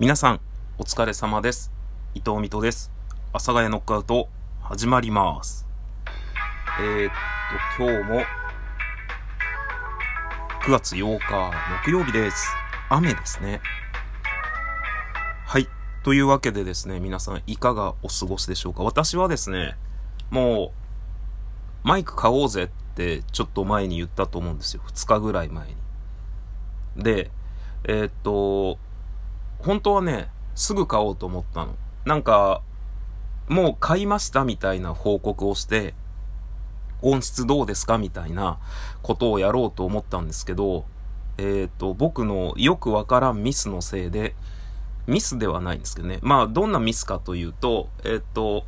皆さん、お疲れ様です。伊藤美斗です。阿佐ヶ谷ノックアウト、始まります。えー、っと、今日も、9月8日、木曜日です。雨ですね。はい。というわけでですね、皆さん、いかがお過ごしでしょうか？私はですね、もう、マイク買おうぜって、ちょっと前に言ったと思うんですよ。2日ぐらい前に。で、えーっと、本当はね、すぐ買おうと思ったの。なんか、もう買いましたみたいな報告をして、音質どうですかみたいなことをやろうと思ったんですけど、えっ、と、僕のよくわからんミスのせいで、ミスではないんですけどね。まあ、どんなミスかというと、えっ、と、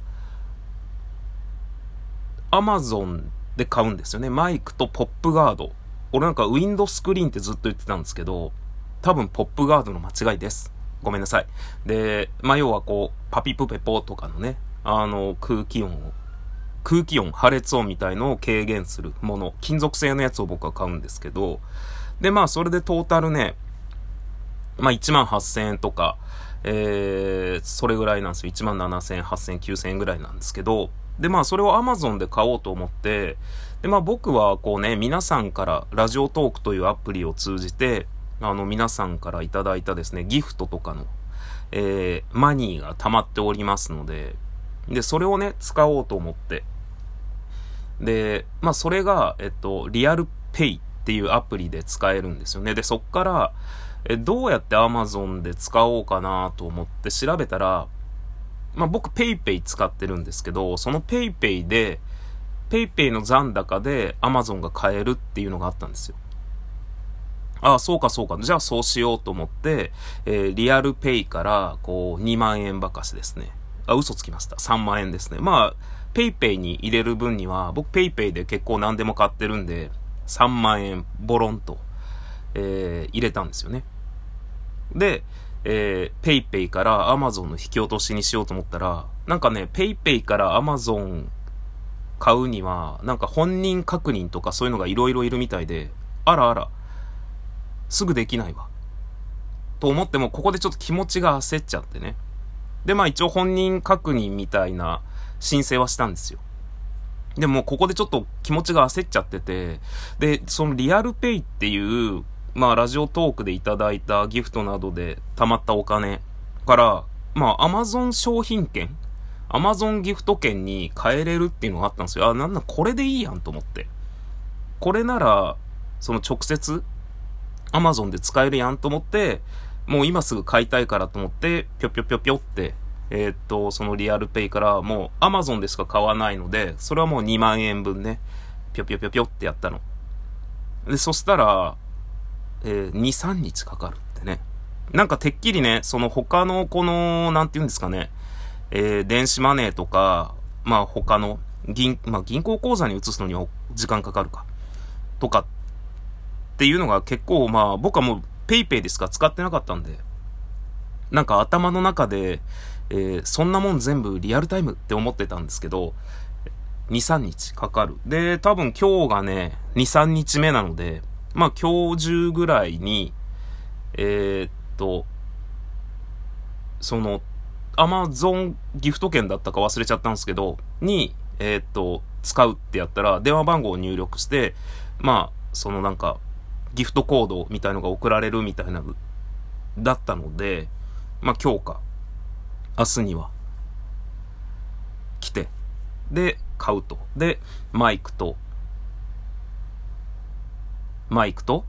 アマゾンで買うんですよね。マイクとポップガード。俺なんかウィンドスクリーンってずっと言ってたんですけど、多分ポップガードの間違いです。ごめんなさい。で、まあ、要はこう、パピプペポとかのね、あの、空気音を、空気音、破裂音みたいのを軽減するもの、金属製のやつを僕は買うんですけど、で、まあ、それでトータルね、まあ、1万8000円とか、えー、それぐらいなんですよ。1万7000円、8000円、9000円ぐらいなんですけど、で、まあ、それを Amazon で買おうと思って、で、まあ、僕はこうね、皆さんから、ラジオトークというアプリを通じて、あの、皆さんからいただいたですね、ギフトとかの、えー、マニーが溜まっておりますので、で、それをね、使おうと思って。で、まあ、それが、えっと、リアルペイっていうアプリで使えるんですよね。で、そっから、え、どうやって Amazon で使おうかなと思って調べたら、まあ、僕 PayPay 使ってるんですけど、その PayPay で、PayPay の残高で Amazon が買えるっていうのがあったんですよ。ああ、そうかそうか。じゃあそうしようと思って、えー、リアルペイから、こう、2万円ばかしですね。あ、嘘つきました。3万円ですね。まあ、 PayPay に入れる分には、僕 PayPay で結構何でも買ってるんで、3万円、ボロンと、えー、入れたんですよね。で、えー、 PayPay からアマゾンの引き落としにしようと思ったら、なんかね、 PayPay からアマゾン買うには、なんか本人確認とかそういうのがいろいろいるみたいで、あらあら、すぐできないわ。と思っても、ここでちょっと気持ちが焦っちゃってね。で、まあ一応本人確認みたいな申請はしたんですよ。でも、ここでちょっと気持ちが焦っちゃってて、で、そのリアルペイっていう、まあラジオトークでいただいたギフトなどで貯まったお金から、まあアマゾン商品券アマゾンギフト券に変えれるっていうのがあったんですよ。あ、なんだ、これでいいやんと思って。これなら、その直接、アマゾンで使えるやんと思って、もう今すぐ買いたいからと思って、ぴょぴょぴょぴょって、えー、っと、そのリアルペイからもうアマゾンでしか買わないので、それはもう2万円分ね、ぴょぴょぴょぴょってやったの。で、そしたら、えー、2、3日かかるってね。なんかてっきりね、その他のこの、なんて言うんですかね、えー、電子マネーとか、まあ他の銀、まあ銀行口座に移すのに時間かかるか。とかっっていうのが結構まあ僕はもう PayPay でしか？使ってなかったんで、なんか頭の中で、えー、そんなもん全部リアルタイムって思ってたんですけど、2、3日かかる。で、多分今日がね、2、3日目なので、まあ今日中ぐらいに、えー、っと、その、アマゾンギフト券だったか忘れちゃったんですけど、に、えー、っと、使うってやったら、電話番号を入力して、まあ、そのなんか、ギフトコードみたいのが送られるみたいな、だったので、まあ今日か、明日には、来て、で、買うと。で、マイクと、マイクと、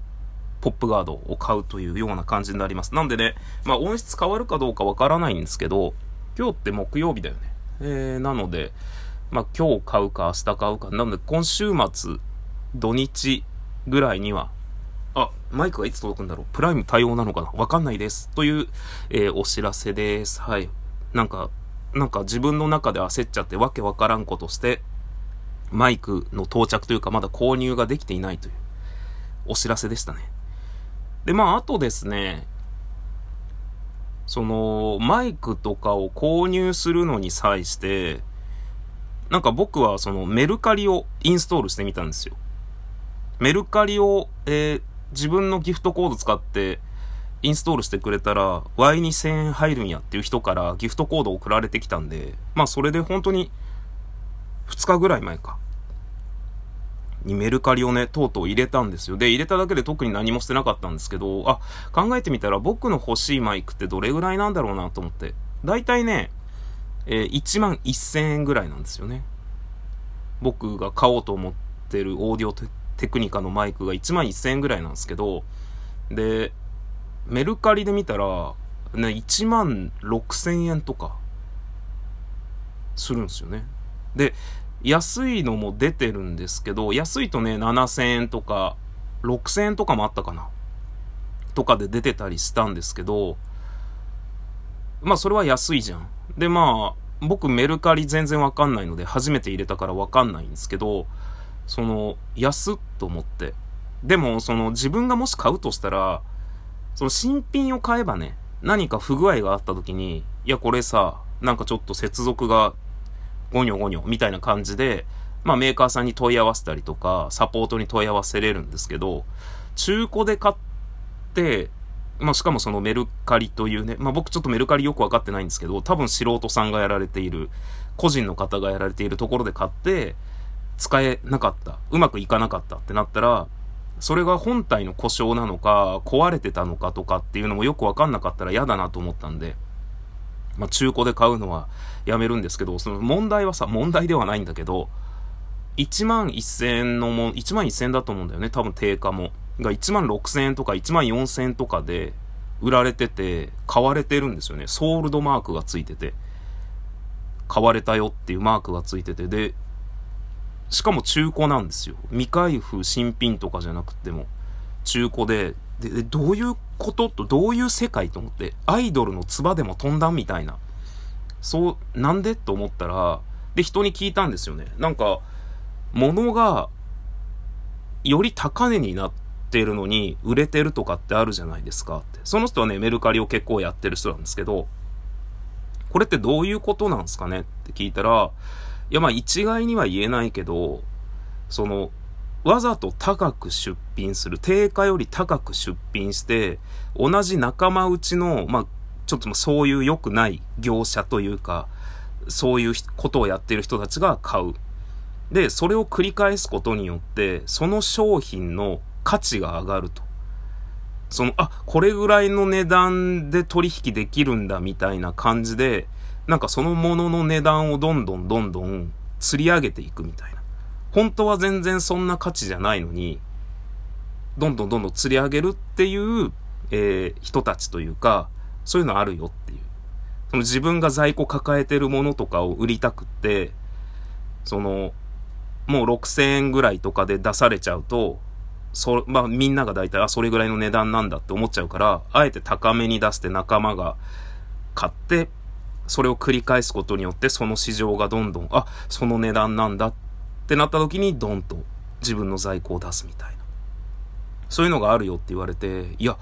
ポップガードを買うというような感じになります。なんでね、まあ音質変わるかどうかわからないんですけど、今日って木曜日だよね。えー、なので、まあ今日買うか明日買うか。なので今週末、土日ぐらいには、あ、マイクはいつ届くんだろう？プライム対応なのかな？わかんないです。という、えー、お知らせです。はい。なんか、なんか自分の中で焦っちゃってわけわからんことして、マイクの到着というかまだ購入ができていないというお知らせでしたね。で、まあ、あとですね、その、マイクとかを購入するのに際して、なんか僕はそのメルカリをインストールしてみたんですよ。メルカリを、えー、自分のギフトコード使って、インストールしてくれたら Y に1000円入るんやっていう人からギフトコード送られてきたんで、まあそれで本当に2日ぐらい前か。にメルカリをね、とうとう入れたんですよ。で、入れただけで特に何もしてなかったんですけど、あ、考えてみたら僕の欲しいマイクってどれぐらいなんだろうなと思って。だいたいね、えー、1万1000円ぐらいなんですよね。僕が買おうと思ってるオーディオテテクニカのマイクが1万1000円ぐらいなんですけど、で、メルカリで見たら、ね、1万6000円とか、するんですよね。で、安いのも出てるんですけど、安いとね、7000円とか、6000円とかもあったかな。とかで出てたりしたんですけど、まあそれは安いじゃん。でまあ、僕メルカリ全然わかんないので、初めて入れたからわかんないんですけど、その、安っと思って。でも、その自分がもし買うとしたら、その新品を買えばね、何か不具合があった時に、いやこれさ、なんかちょっと接続がゴニョゴニョみたいな感じで、まあメーカーさんに問い合わせたりとか、サポートに問い合わせれるんですけど、中古で買って、まあしかもそのメルカリというね、まあ僕ちょっとメルカリよくわかってないんですけど、多分素人さんがやられている、個人の方がやられているところで買って、使えなかった、うまくいかなかったってなったら、それが本体の故障なのか、壊れてたのかとかっていうのもよくわかんなかったら嫌だなと思ったんで、まあ中古で買うのはやめるんですけど、その問題はさ、問題ではないんだけど、1万1000円のも、1万1000円だと思うんだよね、多分定価も。が1万6000円とか1万4000円とかで売られてて、買われてるんですよね。ソールドマークがついてて。買われたよっていうマークがついてて、で、しかも中古なんですよ。未開封新品とかじゃなくても、中古で、で、どういうことと、どういう世界と思って、アイドルの唾でも飛んだみたいな。そう、なんでと思ったら、で、人に聞いたんですよね。なんか、物が、より高値になってるのに、売れてるとかってあるじゃないですかって。その人はね、メルカリを結構やってる人なんですけど、これってどういうことなんですかねって聞いたら、いやまあ一概には言えないけど、その、わざと高く出品する、定価より高く出品して、同じ仲間内の、まあ、ちょっとそういう良くない業者というか、そういうことをやってる人たちが買う。で、それを繰り返すことによって、その商品の価値が上がると。その、あ、これぐらいの値段で取引できるんだみたいな感じで、なんかそのものの値段をどんどんどんどん釣り上げていくみたいな。本当は全然そんな価値じゃないのに、どんどんどんどん釣り上げるっていう、えー、人たちというか、そういうのあるよっていう。その自分が在庫抱えてるものとかを売りたくって、その、もう6000円ぐらいとかで出されちゃうと、そ、まあみんなが大体、あ、それぐらいの値段なんだって思っちゃうから、あえて高めに出して仲間が買って、それを繰り返すことによって、その市場がどんどん、あ、その値段なんだってなった時に、ドンと自分の在庫を出すみたいな。そういうのがあるよって言われて、いや、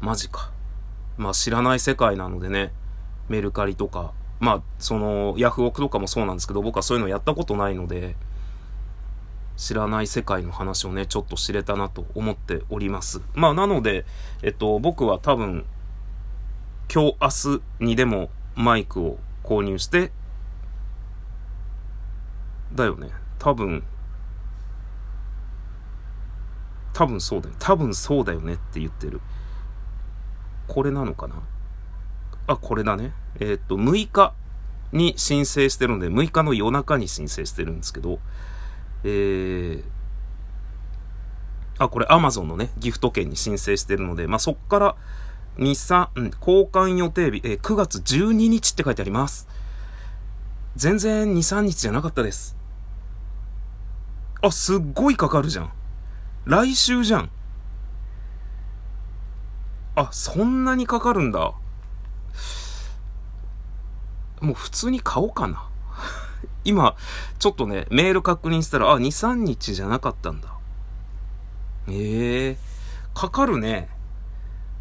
マジか。まあ知らない世界なのでね、メルカリとか、まあそのヤフオクとかもそうなんですけど、僕はそういうのやったことないので、知らない世界の話をね、ちょっと知れたなと思っております。まあなので、えっと、僕は多分、今日明日にでもマイクを購入して、だよね。多分、多分そうだよ。多分そうだよねって言ってる。これなのかな？あ、これだね。えー、っと、6日に申請してるので、6日の夜中に申請してるんですけど、えー、あ、これ Amazon のね、ギフト券に申請してるので、まあ、そっから、2、3、うん、交換予定日、えー、9月12日って書いてあります。全然2、3日じゃなかったです。あ、すっごいかかるじゃん。来週じゃん。あ、そんなにかかるんだ。もう普通に買おうかな。今、ちょっとね、メール確認したら、あ、2、3日じゃなかったんだ。ええー、かかるね。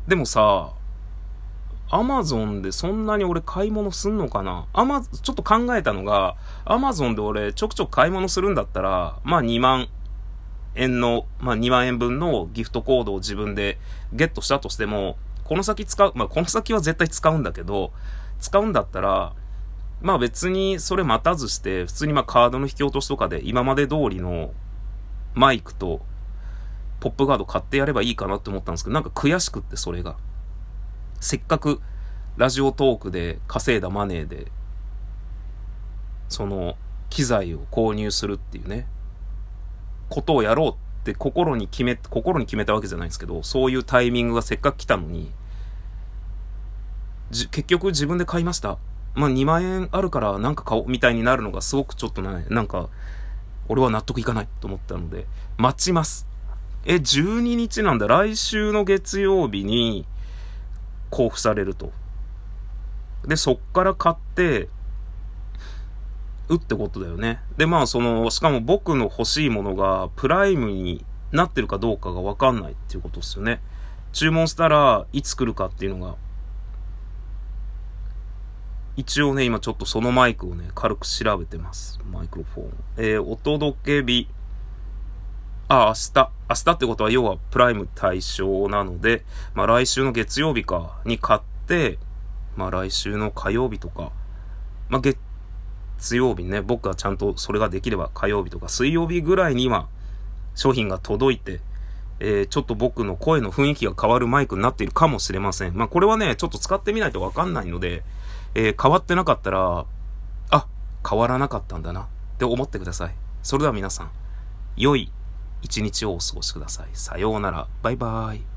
でもさ、アマゾンでそんなに俺買い物すんのかな？アマ、ちょっと考えたのが、アマゾンで俺ちょくちょく買い物するんだったら、まあ2万円の、まあ2万円分のギフトコードを自分でゲットしたとしても、この先使う、まあこの先は絶対使うんだけど、使うんだったら、まあ別にそれ待たずして、普通にまあカードの引き落としとかで今まで通りのマイクとポップガード買ってやればいいかなって思ったんですけど、なんか悔しくってそれが。せっかくラジオトークで稼いだマネーで、その機材を購入するっていうね、ことをやろうって心に決め、心に決めたわけじゃないんですけど、そういうタイミングがせっかく来たのに、結局自分で買いました。まあ2万円あるからなんか買おうみたいになるのがすごくちょっとね、なんか、俺は納得いかないと思ったので、待ちます。え、12日なんだ。来週の月曜日に交付されると。で、そっから買って、うってことだよね。で、まあその、しかも僕の欲しいものがプライムになってるかどうかがわかんないっていうことですよね。注文したらいつ来るかっていうのが。一応ね、今ちょっとそのマイクをね、軽く調べてます。マイクロフォン。えー、お届け日。あ、明日。明日ってことは要はプライム対象なので、まあ来週の月曜日かに買って、まあ来週の火曜日とか、まあ月曜日ね、僕はちゃんとそれができれば火曜日とか水曜日ぐらいには商品が届いて、えー、ちょっと僕の声の雰囲気が変わるマイクになっているかもしれません。まあこれはね、ちょっと使ってみないとわかんないので、えー、変わってなかったら、あ、変わらなかったんだなって思ってください。それでは皆さん、良い一日をお過ごしください。さようなら。バイバイ。